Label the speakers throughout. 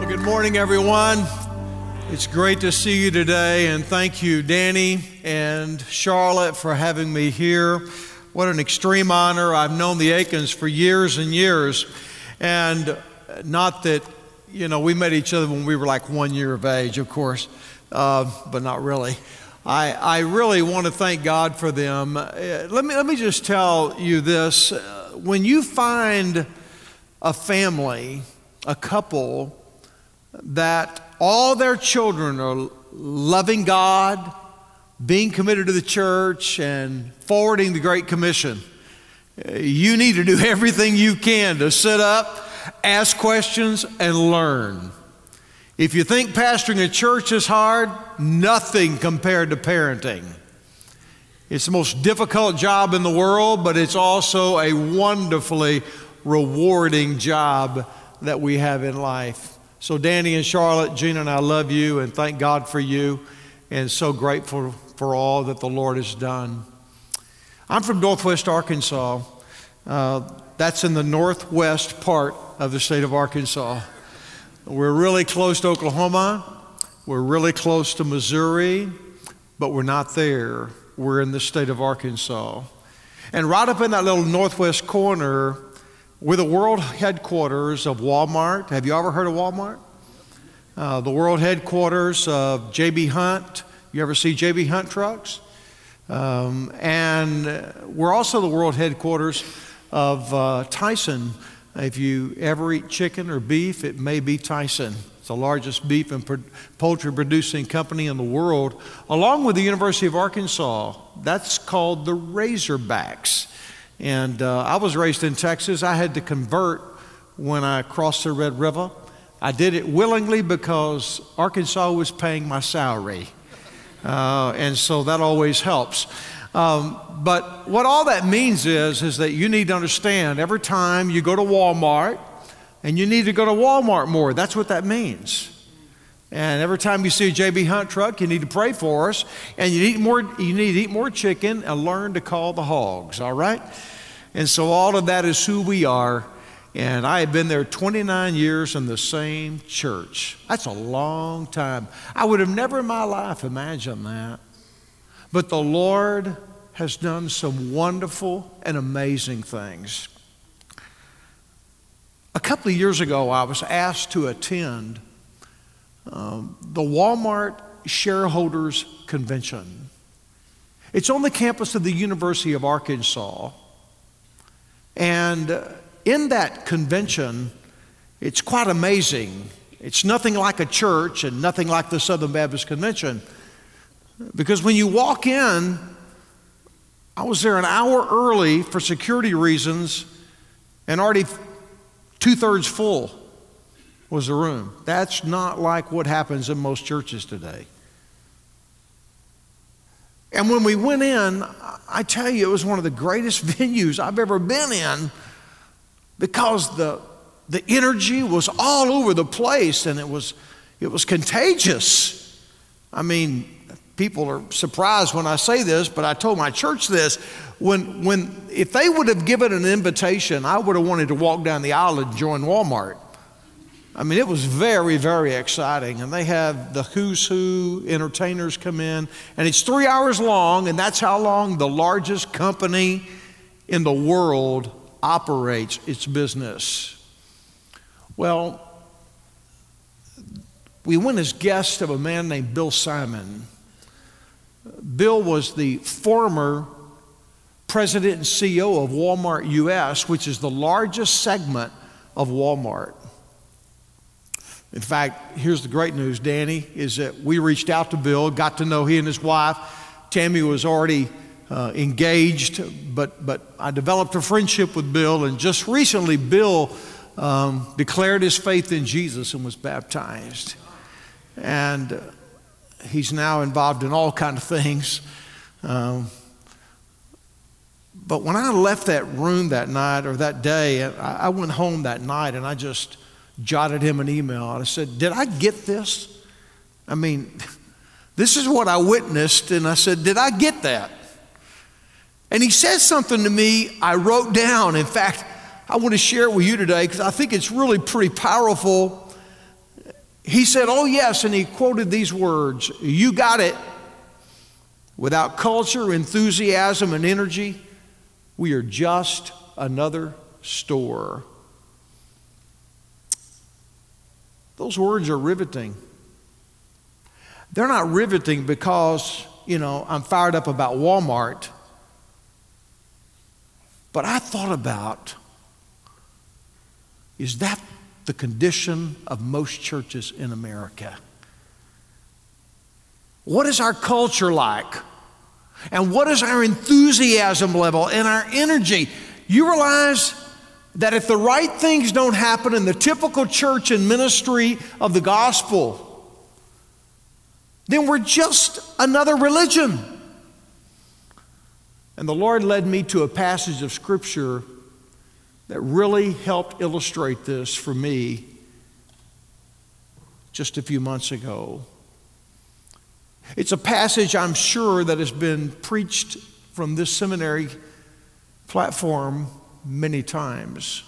Speaker 1: Well, good morning, everyone. It's great to see you today, and thank you, Danny and Charlotte, for having me here. What an extreme honor. I've known the Akins for years and years, and not that, you know, we met each other when we were like one year of age, of course, uh, but not really. I, I really want to thank God for them. Uh, let, me, let me just tell you this. When you find a family, a couple, that all their children are loving God, being committed to the church, and forwarding the Great Commission, uh, you need to do everything you can to sit up, ask questions, and learn. If you think pastoring a church is hard, nothing compared to parenting. It's the most difficult job in the world, but it's also a wonderfully rewarding job that we have in life. So, Danny and Charlotte, Gina and I love you and thank God for you and so grateful for all that the Lord has done. I'm from Northwest Arkansas. Uh, that's in the northwest part of the state of Arkansas. We're really close to Oklahoma. We're really close to Missouri, but we're not there. We're in the state of Arkansas. And right up in that little northwest corner, we're the world headquarters of Walmart. Have you ever heard of Walmart? Uh, the world headquarters of J.B. Hunt. You ever see J.B. Hunt trucks? Um, and we're also the world headquarters of uh, Tyson if you ever eat chicken or beef, it may be Tyson. It's the largest beef and poultry producing company in the world, along with the University of Arkansas. That's called the Razorbacks. And uh, I was raised in Texas. I had to convert when I crossed the Red River. I did it willingly because Arkansas was paying my salary. Uh, and so that always helps. Um, but what all that means is, is that you need to understand every time you go to Walmart, and you need to go to Walmart more. That's what that means. And every time you see a JB Hunt truck, you need to pray for us. And you need more, you need to eat more chicken and learn to call the hogs, all right? And so all of that is who we are. And I have been there 29 years in the same church. That's a long time. I would have never in my life imagined that. But the Lord has done some wonderful and amazing things. A couple of years ago, I was asked to attend um, the Walmart Shareholders Convention. It's on the campus of the University of Arkansas. And uh, in that convention, it's quite amazing. It's nothing like a church and nothing like the Southern Baptist Convention. Because when you walk in, I was there an hour early for security reasons, and already two thirds full was the room. That's not like what happens in most churches today. And when we went in, I tell you, it was one of the greatest venues I've ever been in because the, the energy was all over the place and it was, it was contagious. I mean, people are surprised when I say this, but I told my church this. When, when, if they would have given an invitation, I would have wanted to walk down the aisle and join Walmart. I mean, it was very, very exciting. And they have the who's who entertainers come in, and it's three hours long, and that's how long the largest company in the world operates its business. Well, we went as guests of a man named Bill Simon. Bill was the former president and CEO of Walmart US, which is the largest segment of Walmart. In fact, here's the great news, Danny, is that we reached out to Bill, got to know he and his wife. Tammy was already uh, engaged, but, but I developed a friendship with Bill, and just recently, Bill um, declared his faith in Jesus and was baptized. And uh, he's now involved in all kind of things. Um, but when I left that room that night or that day, I, I went home that night and I just jotted him an email. and I said, Did I get this? I mean, this is what I witnessed. And I said, Did I get that? And he said something to me I wrote down. In fact, I want to share it with you today because I think it's really pretty powerful. He said, Oh, yes, and he quoted these words You got it. Without culture, enthusiasm, and energy, we are just another store. Those words are riveting. They're not riveting because, you know, I'm fired up about Walmart. But I thought about is that the condition of most churches in America? What is our culture like? And what is our enthusiasm level and our energy? You realize that if the right things don't happen in the typical church and ministry of the gospel, then we're just another religion. And the Lord led me to a passage of Scripture that really helped illustrate this for me just a few months ago. It's a passage I'm sure that has been preached from this seminary platform many times.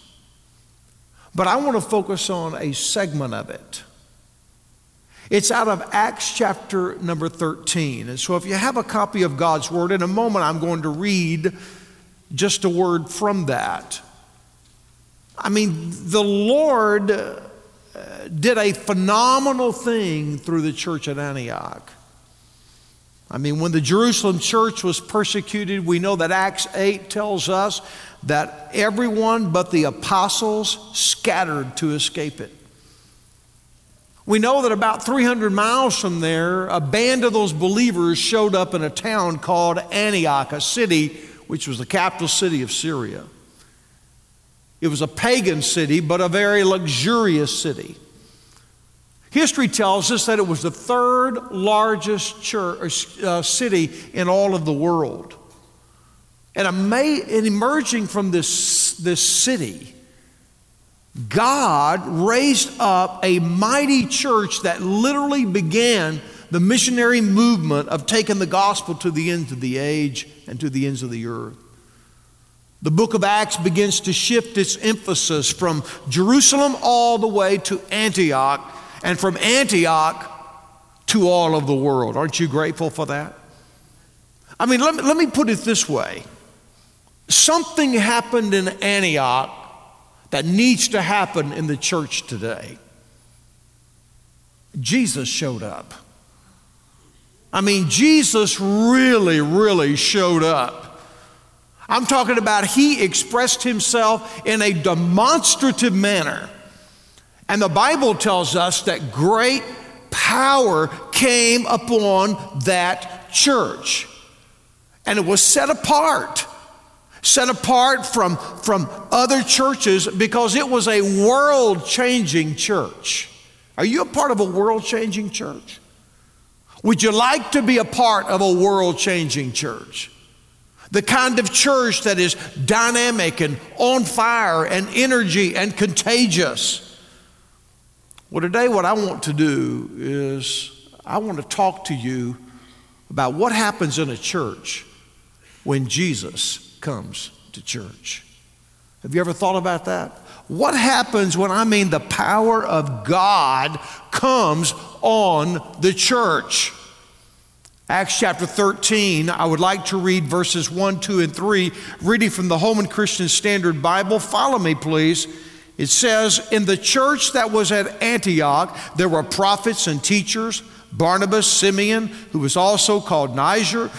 Speaker 1: But I want to focus on a segment of it. It's out of Acts chapter number 13. And so if you have a copy of God's Word, in a moment I'm going to read just a word from that. I mean, the Lord uh, did a phenomenal thing through the church at Antioch. I mean, when the Jerusalem church was persecuted, we know that Acts 8 tells us that everyone but the apostles scattered to escape it. We know that about 300 miles from there, a band of those believers showed up in a town called Antioch, a city which was the capital city of Syria. It was a pagan city, but a very luxurious city. History tells us that it was the third largest church, uh, city in all of the world. And, emerging from this, this city, God raised up a mighty church that literally began the missionary movement of taking the gospel to the ends of the age and to the ends of the earth. The book of Acts begins to shift its emphasis from Jerusalem all the way to Antioch, and from Antioch to all of the world. Aren't you grateful for that? I mean, let me, let me put it this way something happened in Antioch that needs to happen in the church today. Jesus showed up. I mean, Jesus really, really showed up. I'm talking about he expressed himself in a demonstrative manner. And the Bible tells us that great power came upon that church. And it was set apart set apart from, from other churches because it was a world changing church. Are you a part of a world changing church? Would you like to be a part of a world changing church? The kind of church that is dynamic and on fire and energy and contagious. Well, today, what I want to do is I want to talk to you about what happens in a church when Jesus comes to church. Have you ever thought about that? What happens when I mean the power of God comes on the church? Acts chapter 13, I would like to read verses 1, 2, and 3, reading from the Holman Christian Standard Bible. Follow me, please. It says, In the church that was at Antioch, there were prophets and teachers Barnabas, Simeon, who was also called Niger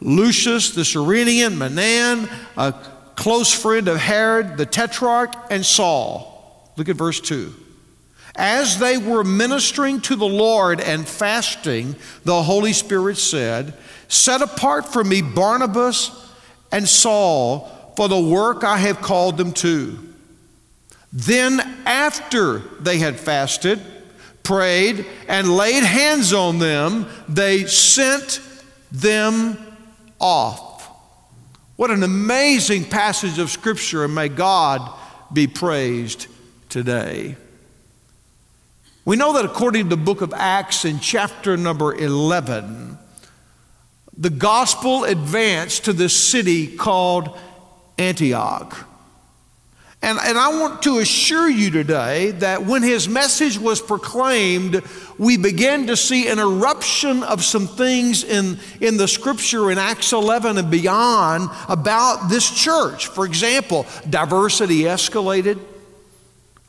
Speaker 1: Lucius the Cyrenian, Manaen, a close friend of Herod the Tetrarch, and Saul. Look at verse 2. As they were ministering to the Lord and fasting, the Holy Spirit said, Set apart for me Barnabas and Saul for the work I have called them to. Then, after they had fasted, prayed, and laid hands on them, they sent them off. What an amazing passage of Scripture, and may God be praised today. We know that according to the book of Acts in chapter number 11, the gospel advanced to this city called Antioch. And, and I want to assure you today that when his message was proclaimed, we began to see an eruption of some things in, in the scripture in Acts 11 and beyond about this church. For example, diversity escalated.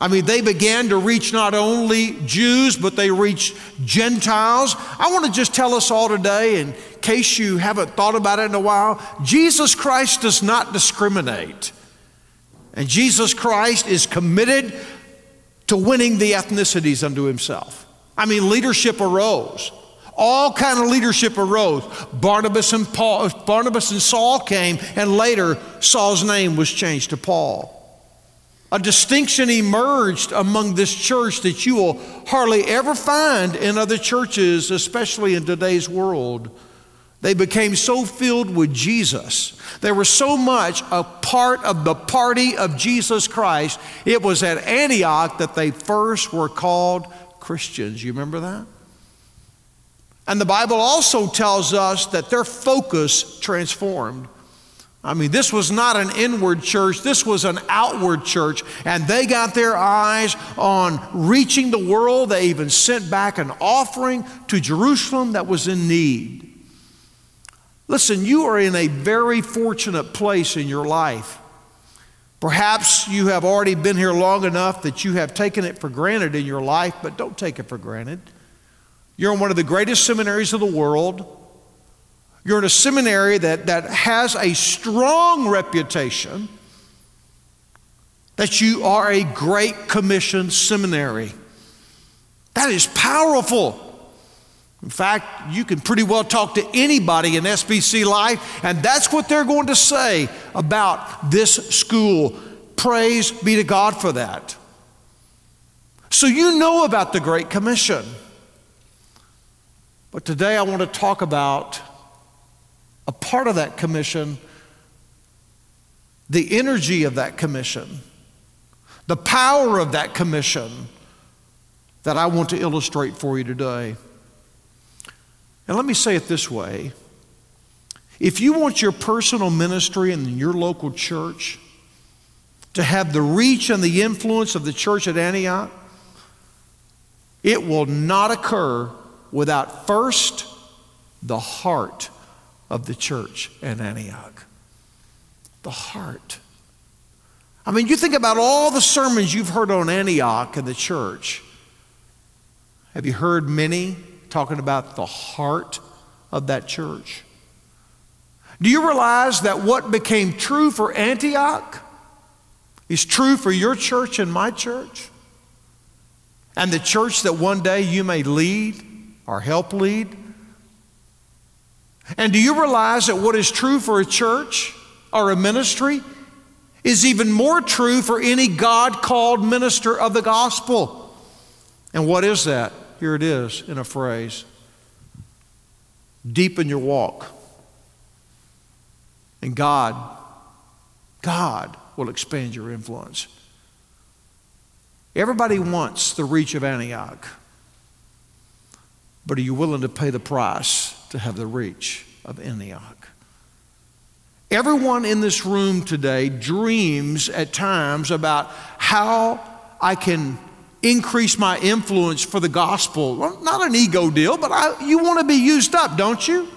Speaker 1: I mean, they began to reach not only Jews, but they reached Gentiles. I want to just tell us all today, in case you haven't thought about it in a while, Jesus Christ does not discriminate. And Jesus Christ is committed to winning the ethnicities unto himself. I mean, leadership arose. All kind of leadership arose. Barnabas and Paul, Barnabas and Saul came, and later Saul's name was changed to Paul. A distinction emerged among this church that you will hardly ever find in other churches, especially in today's world. They became so filled with Jesus. They were so much a part of the party of Jesus Christ. It was at Antioch that they first were called Christians. You remember that? And the Bible also tells us that their focus transformed. I mean, this was not an inward church, this was an outward church. And they got their eyes on reaching the world. They even sent back an offering to Jerusalem that was in need. Listen, you are in a very fortunate place in your life. Perhaps you have already been here long enough that you have taken it for granted in your life, but don't take it for granted. You're in one of the greatest seminaries of the world. You're in a seminary that, that has a strong reputation that you are a Great Commission seminary. That is powerful. In fact, you can pretty well talk to anybody in SBC Life, and that's what they're going to say about this school. Praise be to God for that. So, you know about the Great Commission. But today I want to talk about a part of that commission, the energy of that commission, the power of that commission that I want to illustrate for you today. And let me say it this way if you want your personal ministry in your local church to have the reach and the influence of the church at Antioch, it will not occur without first the heart of the church at Antioch. The heart. I mean, you think about all the sermons you've heard on Antioch and the church. Have you heard many talking about the heart of that church. Do you realize that what became true for Antioch is true for your church and my church? And the church that one day you may lead or help lead? And do you realize that what is true for a church or a ministry is even more true for any God called minister of the gospel? And what is that? Here it is in a phrase Deepen your walk. And God, God will expand your influence. Everybody wants the reach of Antioch, but are you willing to pay the price to have the reach of Antioch? Everyone in this room today dreams at times about how I can increase my influence for the gospel. Well, not an ego deal, but I, you want to be used up, don't you?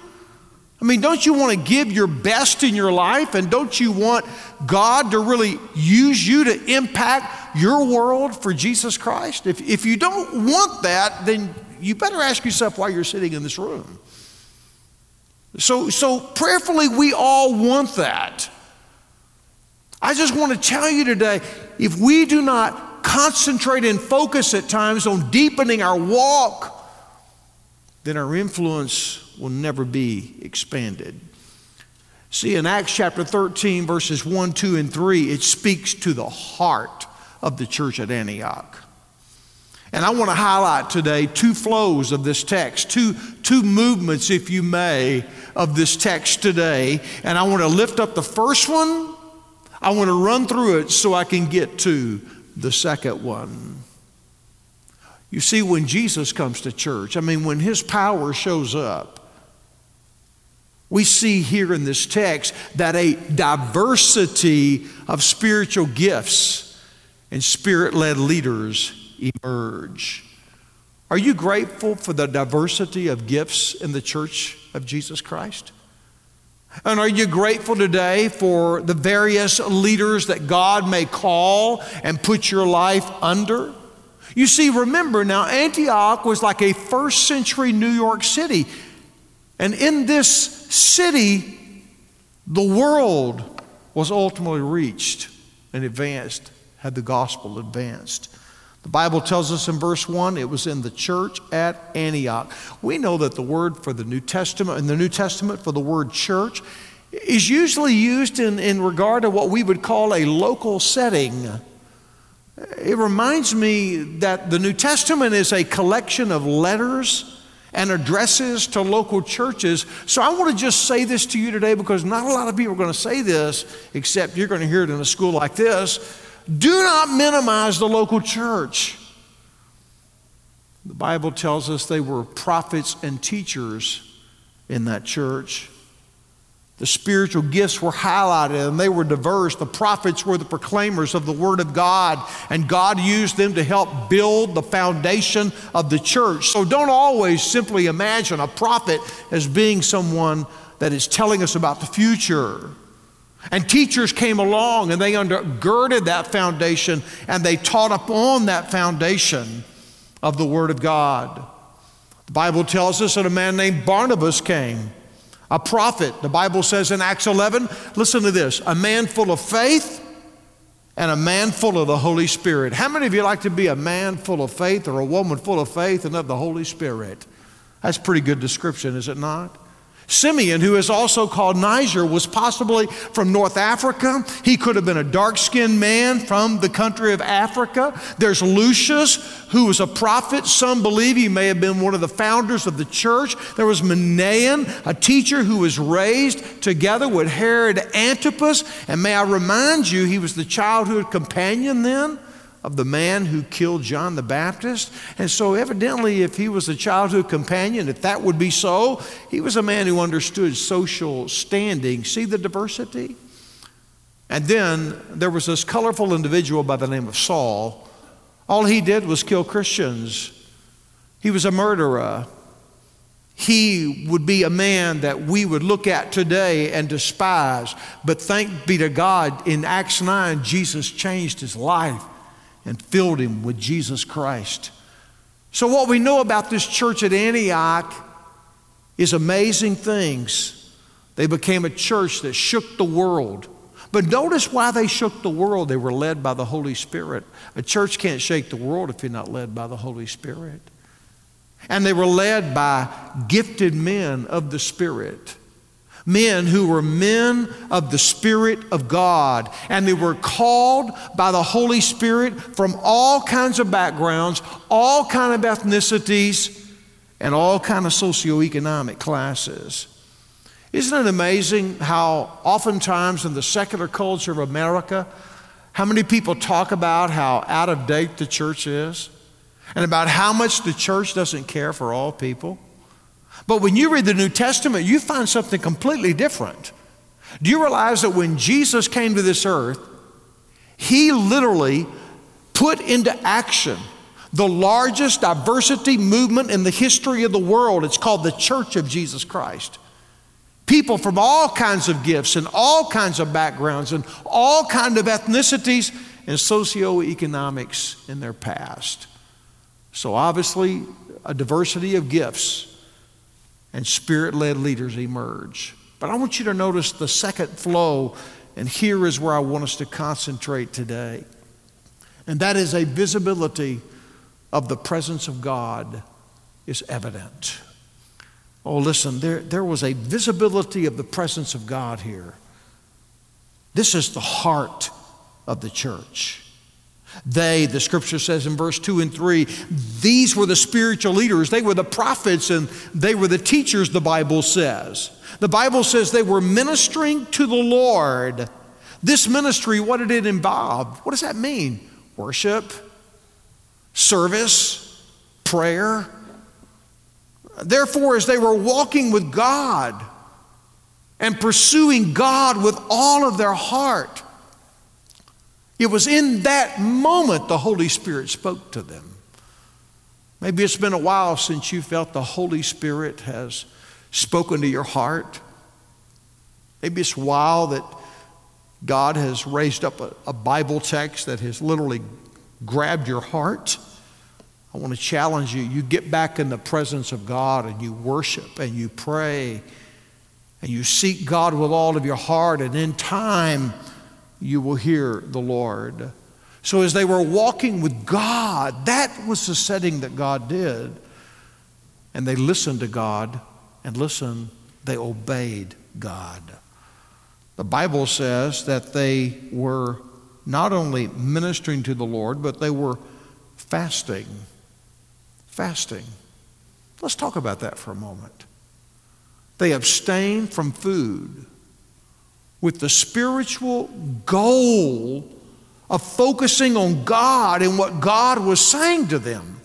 Speaker 1: I mean, don't you want to give your best in your life? And don't you want God to really use you to impact your world for Jesus Christ? If, if you don't want that, then you better ask yourself why you're sitting in this room. So, so prayerfully, we all want that. I just want to tell you today if we do not concentrate and focus at times on deepening our walk, then our influence will never be expanded. See, in Acts chapter 13, verses 1, 2, and 3, it speaks to the heart of the church at Antioch. And I want to highlight today two flows of this text, two, two movements, if you may, of this text today. And I want to lift up the first one. I want to run through it so I can get to the second one. You see, when Jesus comes to church, I mean, when his power shows up, we see here in this text that a diversity of spiritual gifts and spirit led leaders emerge. Are you grateful for the diversity of gifts in the church of Jesus Christ? And are you grateful today for the various leaders that God may call and put your life under? You see, remember now, Antioch was like a first century New York City. And in this city, the world was ultimately reached and advanced, had the gospel advanced. The Bible tells us in verse 1 it was in the church at Antioch. We know that the word for the New Testament, in the New Testament for the word church, is usually used in, in regard to what we would call a local setting. It reminds me that the New Testament is a collection of letters and addresses to local churches. So I want to just say this to you today because not a lot of people are going to say this, except you're going to hear it in a school like this. Do not minimize the local church. The Bible tells us they were prophets and teachers in that church. The spiritual gifts were highlighted and they were diverse. The prophets were the proclaimers of the Word of God, and God used them to help build the foundation of the church. So don't always simply imagine a prophet as being someone that is telling us about the future. And teachers came along and they undergirded that foundation and they taught upon that foundation of the Word of God. The Bible tells us that a man named Barnabas came, a prophet. The Bible says in Acts 11, listen to this a man full of faith and a man full of the Holy Spirit. How many of you like to be a man full of faith or a woman full of faith and of the Holy Spirit? That's pretty good description, is it not? Simeon, who is also called Niger, was possibly from North Africa. He could have been a dark skinned man from the country of Africa. There's Lucius, who was a prophet. Some believe he may have been one of the founders of the church. There was Manaen, a teacher who was raised together with Herod Antipas. And may I remind you, he was the childhood companion then of the man who killed John the Baptist. And so, evidently, if he was a childhood companion, if that would be so, he was a man who understood social standing. See the diversity? And then there was this colorful individual by the name of Saul. All he did was kill Christians, he was a murderer. He would be a man that we would look at today and despise. But thank be to God, in Acts 9, Jesus changed his life and filled him with Jesus Christ. So, what we know about this church at Antioch is amazing things. They became a church that shook the world. But notice why they shook the world. They were led by the Holy Spirit. A church can't shake the world if you're not led by the Holy Spirit. And they were led by gifted men of the Spirit men who were men of the Spirit of God. And they were called by the Holy Spirit from all kinds of backgrounds, all kind of ethnicities, and all kind of socioeconomic classes. Isn't it amazing how oftentimes in the secular culture of America, how many people talk about how out of date the church is? And about how much the church doesn't care for all people? But when you read the New Testament, you find something completely different. Do you realize that when Jesus came to this earth, he literally put into action the largest diversity movement in the history of the world? It's called the Church of Jesus Christ. People from all kinds of gifts and all kinds of backgrounds and all kinds of ethnicities and socioeconomics in their past. So, obviously, a diversity of gifts and spirit led leaders emerge. But I want you to notice the second flow, and here is where I want us to concentrate today. And that is a visibility of the presence of God is evident. Oh, listen, there, there was a visibility of the presence of God here. This is the heart of the church. They, the scripture says in verse 2 and 3, these were the spiritual leaders. They were the prophets and they were the teachers, the Bible says. The Bible says they were ministering to the Lord. This ministry, what did it involve? What does that mean? Worship, service, prayer. Therefore, as they were walking with God and pursuing God with all of their heart, it was in that moment the Holy Spirit spoke to them. Maybe it's been a while since you felt the Holy Spirit has spoken to your heart. Maybe it's a while that God has raised up a, a Bible text that has literally grabbed your heart. I want to challenge you. You get back in the presence of God and you worship and you pray and you seek God with all of your heart, and in time, you will hear the Lord. So, as they were walking with God, that was the setting that God did. And they listened to God, and listen, they obeyed God. The Bible says that they were not only ministering to the Lord, but they were fasting. Fasting. Let's talk about that for a moment. They abstained from food with the spiritual goal of focusing on God and what God was saying to them.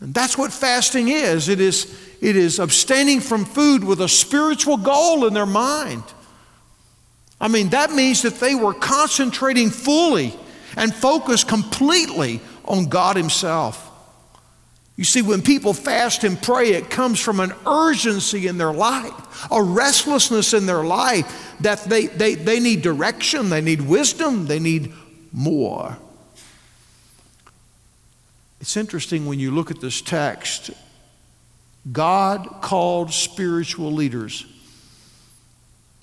Speaker 1: And that's what fasting is it is, it is abstaining from food with a spiritual goal in their mind. I mean, that means that they were concentrating fully and focused completely on God Himself. You see, when people fast and pray, it comes from an urgency in their life, a restlessness in their life that they, they, they need direction, they need wisdom, they need more. It's interesting when you look at this text, God called spiritual leaders.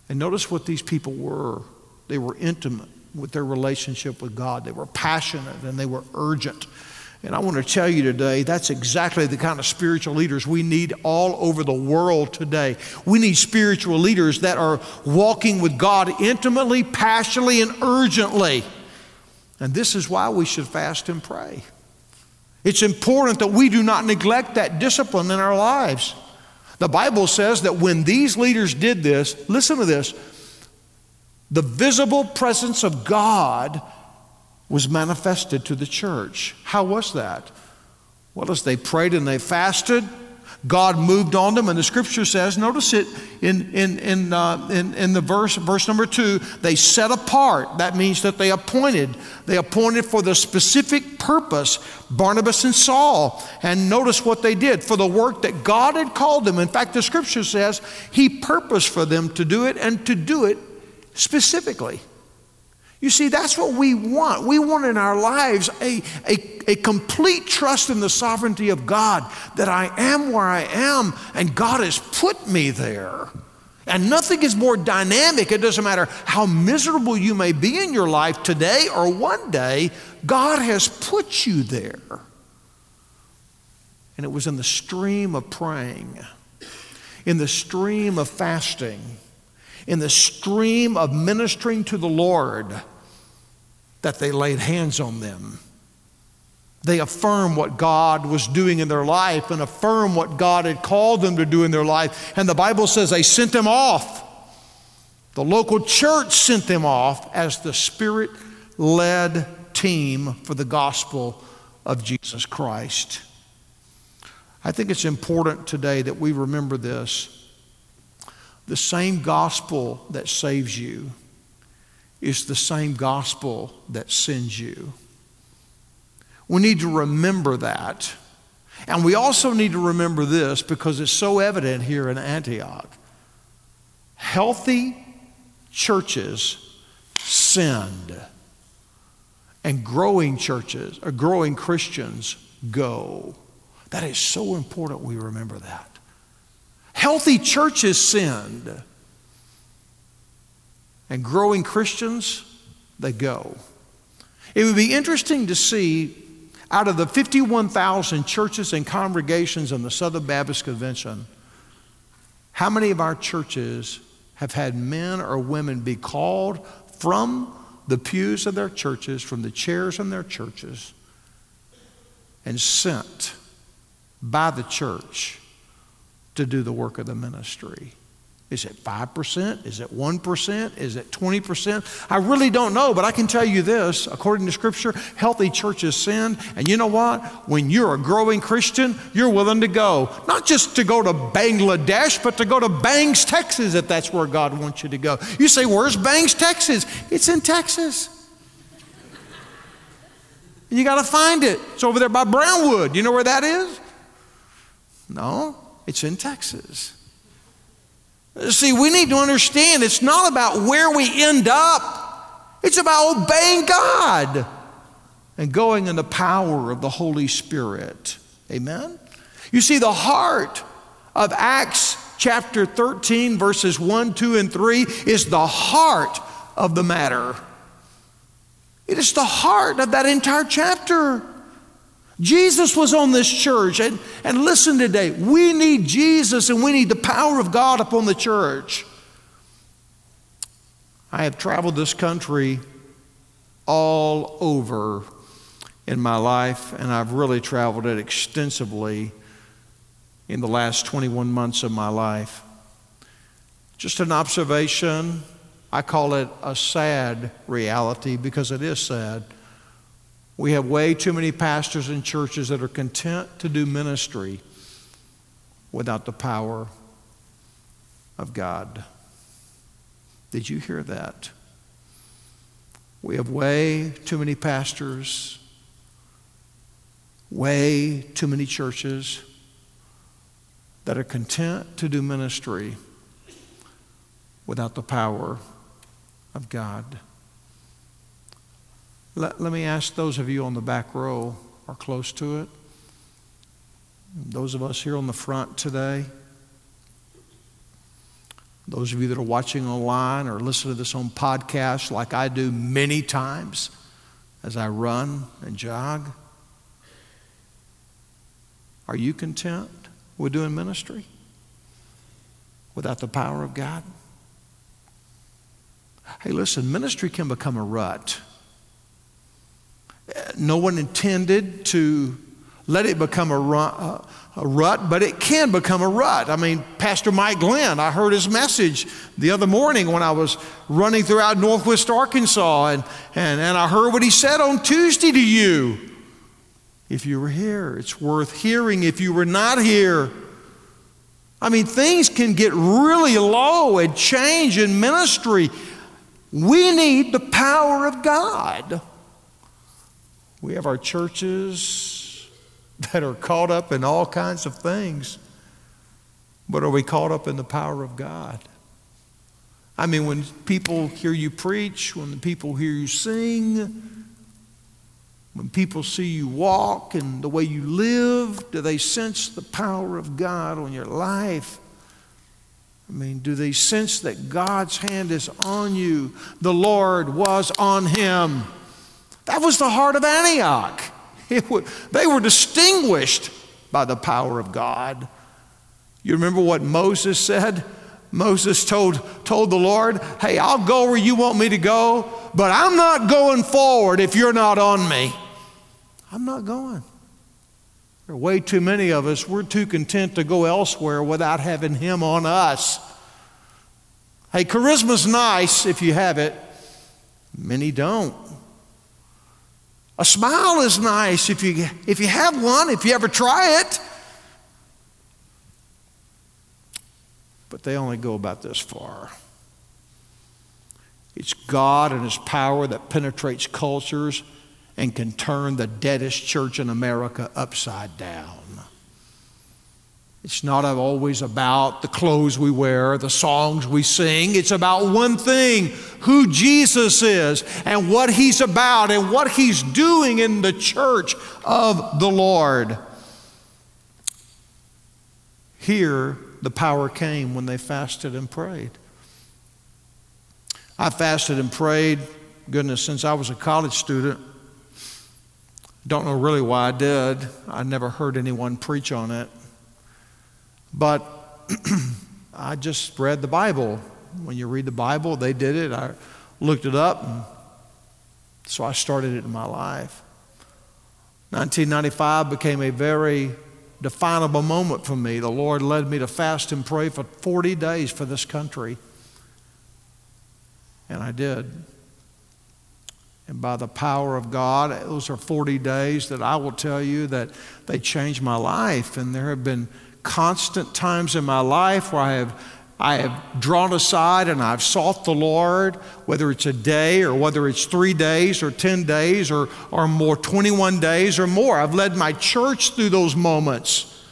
Speaker 1: And notice what these people were they were intimate with their relationship with God, they were passionate, and they were urgent. And I want to tell you today, that's exactly the kind of spiritual leaders we need all over the world today. We need spiritual leaders that are walking with God intimately, passionately, and urgently. And this is why we should fast and pray. It's important that we do not neglect that discipline in our lives. The Bible says that when these leaders did this, listen to this, the visible presence of God was manifested to the church. How was that? Well, as they prayed and they fasted, God moved on them, and the scripture says, notice it in, in, in, uh, in, in the verse, verse number two, they set apart. That means that they appointed. They appointed for the specific purpose Barnabas and Saul. And notice what they did for the work that God had called them. In fact, the scripture says He purposed for them to do it and to do it specifically. You see, that's what we want. We want in our lives a, a, a, complete trust in the sovereignty of God that I am where I am and God has put me there. And nothing is more dynamic. It doesn't matter how miserable you may be in your life today or one day, God has put you there. And it was in the stream of praying, in the stream of fasting in the stream of ministering to the Lord that they laid hands on them. They affirmed what God was doing in their life and affirmed what God had called them to do in their life. And the Bible says they sent them off. The local church sent them off as the Spirit led team for the gospel of Jesus Christ. I think it's important today that we remember this. The same gospel that saves you is the same gospel that sends you. We need to remember that. And we also need to remember this because it's so evident here in Antioch. Healthy churches send, and growing churches or growing Christians go. That is so important we remember that. Healthy churches send, and growing Christians, they go. It would be interesting to see out of the 51,000 churches and congregations in the Southern Baptist Convention, how many of our churches have had men or women be called from the pews of their churches, from the chairs in their churches, and sent by the church to do the work of the ministry. Is it 5%? Is it 1%? Is it 20%? I really don't know, but I can tell you this according to Scripture, healthy churches send. And you know what? When you're a growing Christian, you're willing to go. Not just to go to Bangladesh, but to go to Bangs, Texas, if that's where God wants you to go. You say, Where's Bangs, Texas? It's in Texas. You got to find it. It's over there by Brownwood. You know where that is? No, it's in Texas. See, we need to understand it's not about where we end up, it's about obeying God and going in the power of the Holy Spirit. Amen? You see, the heart of Acts chapter 13, verses 1, 2, and 3 is the heart of the matter. It is the heart of that entire chapter. Jesus was on this church. And, and listen today, we need Jesus and we need the power of God upon the church. I have traveled this country all over in my life, and I've really traveled it extensively in the last 21 months of my life. Just an observation. I call it a sad reality because it is sad. We have way too many pastors and churches that are content to do ministry without the power of God. Did you hear that? We have way too many pastors, way too many churches that are content to do ministry without the power of God. Let, let me ask those of you on the back row or close to it, those of us here on the front today, those of you that are watching online or listen to this on podcast like I do many times as I run and jog, are you content with doing ministry without the power of God? Hey, listen, ministry can become a rut. No one intended to let it become a rut, uh, a rut, but it can become a rut. I mean, Pastor Mike Glenn, I heard his message the other morning when I was running throughout Northwest Arkansas, and, and, and I heard what he said on Tuesday to you. If you were here, it's worth hearing. If you were not here, I mean, things can get really low and change in ministry. We need the power of God. We have our churches that are caught up in all kinds of things. But are we caught up in the power of God? I mean, when people hear you preach, when the people hear you sing, when people see you walk and the way you live, do they sense the power of God on your life? I mean, do they sense that God's hand is on you? The Lord was on him. That was the heart of Antioch. they were distinguished by the power of God. You remember what Moses said? Moses told, told the Lord, Hey, I'll go where you want me to go, but I'm not going forward if you're not on me. I'm not going. There are way too many of us, we're too content to go elsewhere without having Him on us. Hey, charisma's nice if you have it, many don't. A smile is nice if you, if you have one, if you ever try it. But they only go about this far. It's God and His power that penetrates cultures and can turn the deadest church in America upside down. It's not always about the clothes we wear, the songs we sing. It's about one thing who Jesus is and what he's about and what he's doing in the church of the Lord. Here, the power came when they fasted and prayed. I fasted and prayed, goodness, since I was a college student. Don't know really why I did. I never heard anyone preach on it. But I just read the Bible. When you read the Bible, they did it. I looked it up. So I started it in my life. 1995 became a very definable moment for me. The Lord led me to fast and pray for 40 days for this country. And I did. And by the power of God, those are 40 days that I will tell you that they changed my life. And there have been constant times in my life where I have I have drawn aside and I've sought the Lord, whether it's a day or whether it's three days or 10 days or, or more, 21 days or more. I've led my church through those moments.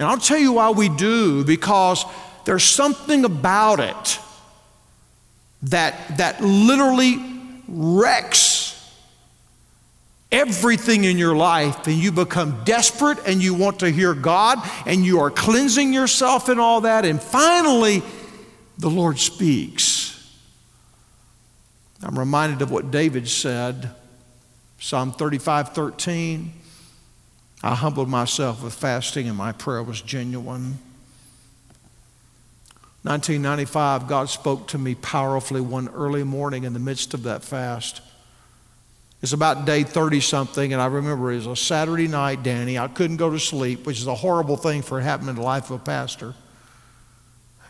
Speaker 1: And I'll tell you why we do, because there's something about it that, that literally wrecks everything in your life and you become desperate and you want to hear God and you are cleansing yourself and all that. And finally, the Lord speaks. I'm reminded of what David said, Psalm 35 13. I humbled myself with fasting and my prayer was genuine. 1995, God spoke to me powerfully one early morning in the midst of that fast. It's about day 30 something, and I remember it was a Saturday night, Danny. I couldn't go to sleep, which is a horrible thing for happening in the life of a pastor.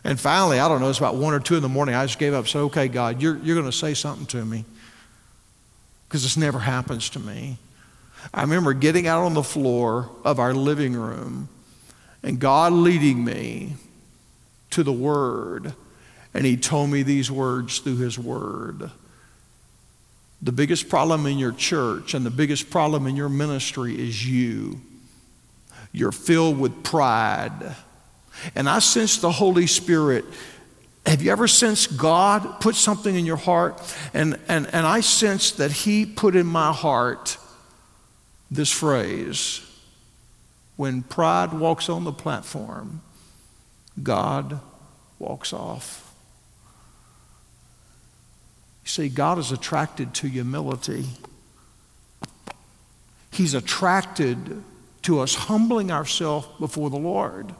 Speaker 1: And finally, I don't know, it's about one or two in the morning, I just gave up. Said, okay, God, you're, you're going to say something to me. Because this never happens to me. I remember getting out on the floor of our living room and God leading me to the Word. And He told me these words through His Word. The biggest problem in your church and the biggest problem in your ministry is you. You're filled with pride. And I sense the Holy Spirit. Have you ever sensed God put something in your heart? And, and, and I sense that He put in my heart this phrase when pride walks on the platform, God walks off. You see, God is attracted to humility. He's attracted to us humbling ourselves before the Lord.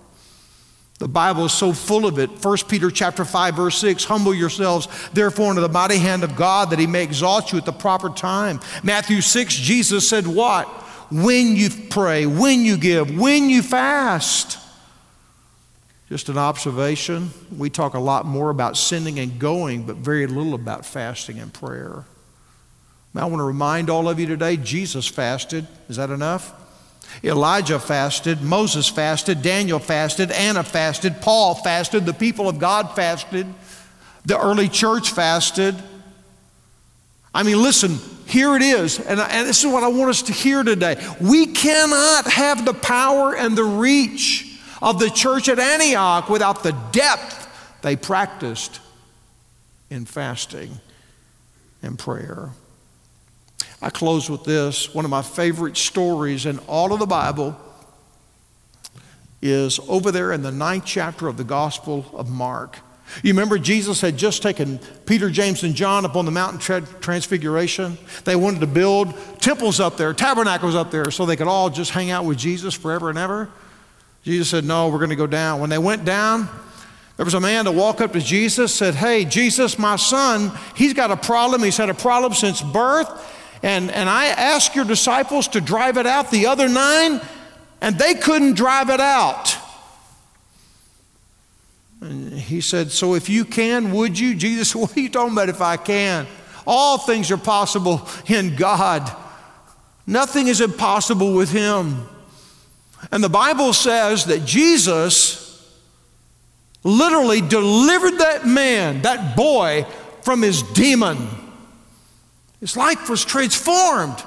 Speaker 1: The Bible is so full of it. 1 Peter chapter 5 verse 6, humble yourselves therefore under the mighty hand of God that he may exalt you at the proper time. Matthew 6, Jesus said what? When you pray, when you give, when you fast. Just an observation we talk a lot more about sending and going, but very little about fasting and prayer. Now, I want to remind all of you today Jesus fasted. Is that enough? Elijah fasted, Moses fasted, Daniel fasted, Anna fasted, Paul fasted, the people of God fasted, the early church fasted. I mean, listen, here it is, and, and this is what I want us to hear today. We cannot have the power and the reach of the church at Antioch without the depth they practiced in fasting and prayer. I close with this. One of my favorite stories in all of the Bible is over there in the ninth chapter of the Gospel of Mark. You remember Jesus had just taken Peter, James, and John up on the mountain transfiguration. They wanted to build temples up there, tabernacles up there, so they could all just hang out with Jesus forever and ever. Jesus said, No, we're going to go down. When they went down, there was a man to walk up to Jesus, said, Hey, Jesus, my son, he's got a problem. He's had a problem since birth. And, and I asked your disciples to drive it out, the other nine, and they couldn't drive it out. And he said, So if you can, would you? Jesus, what are you talking about if I can? All things are possible in God. Nothing is impossible with him. And the Bible says that Jesus literally delivered that man, that boy, from his demon. His life was transformed.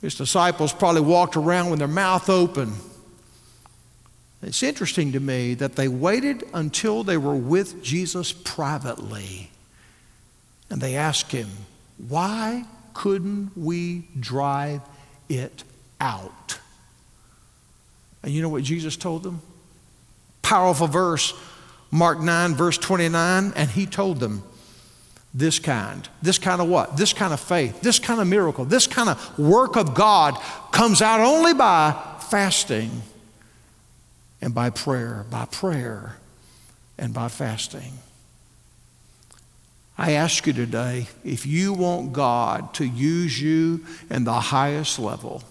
Speaker 1: His disciples probably walked around with their mouth open. It's interesting to me that they waited until they were with Jesus privately and they asked him, Why couldn't we drive it out? And you know what Jesus told them? Powerful verse, Mark 9, verse 29. And he told them, this kind. This kind of what? This kind of faith, this kind of miracle, this kind of work of God comes out only by fasting and by prayer, by prayer and by fasting. I ask you today if you want God to use you in the highest level,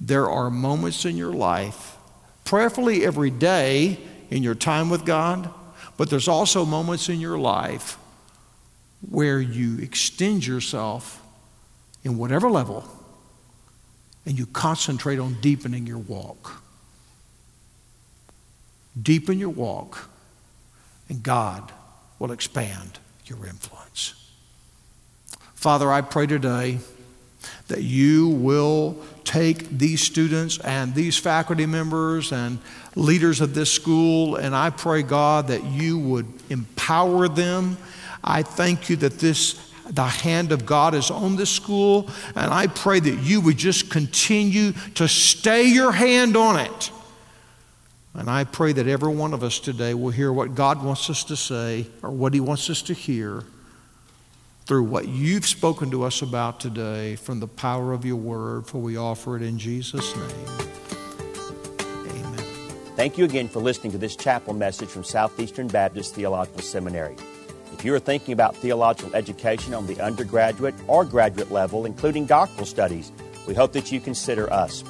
Speaker 1: there are moments in your life, prayerfully every day in your time with God, but there's also moments in your life where you extend yourself in whatever level and you concentrate on deepening your walk. Deepen your walk, and God will expand your influence. Father, I pray today that you will take these students and these faculty members and leaders of this school, and I pray, God, that you would empower them. I thank you that this the hand of God is on this school, and I pray that you would just continue to stay your hand on it. And I pray that every one of us today will hear what God wants us to say or what He wants us to hear through what you've spoken to us about today from the power of your word, for we offer it in Jesus' name. Amen.
Speaker 2: Thank you again for listening to this chapel message from Southeastern Baptist Theological Seminary. If you are thinking about theological education on the undergraduate or graduate level, including doctoral studies, we hope that you consider us.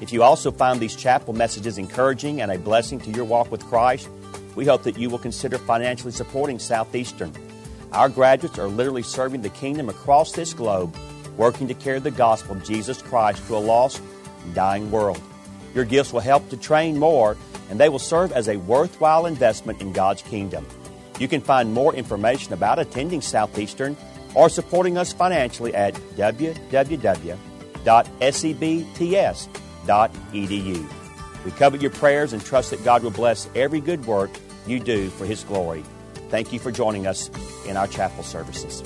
Speaker 2: If you also find these chapel messages encouraging and a blessing to your walk with Christ, we hope that you will consider financially supporting Southeastern. Our graduates are literally serving the kingdom across this globe, working to carry the gospel of Jesus Christ to a lost dying world. Your gifts will help to train more, and they will serve as a worthwhile investment in God's kingdom. You can find more information about attending Southeastern or supporting us financially at www.sebts.edu. We covet your prayers and trust that God will bless every good work you do for His glory. Thank you for joining us in our chapel services.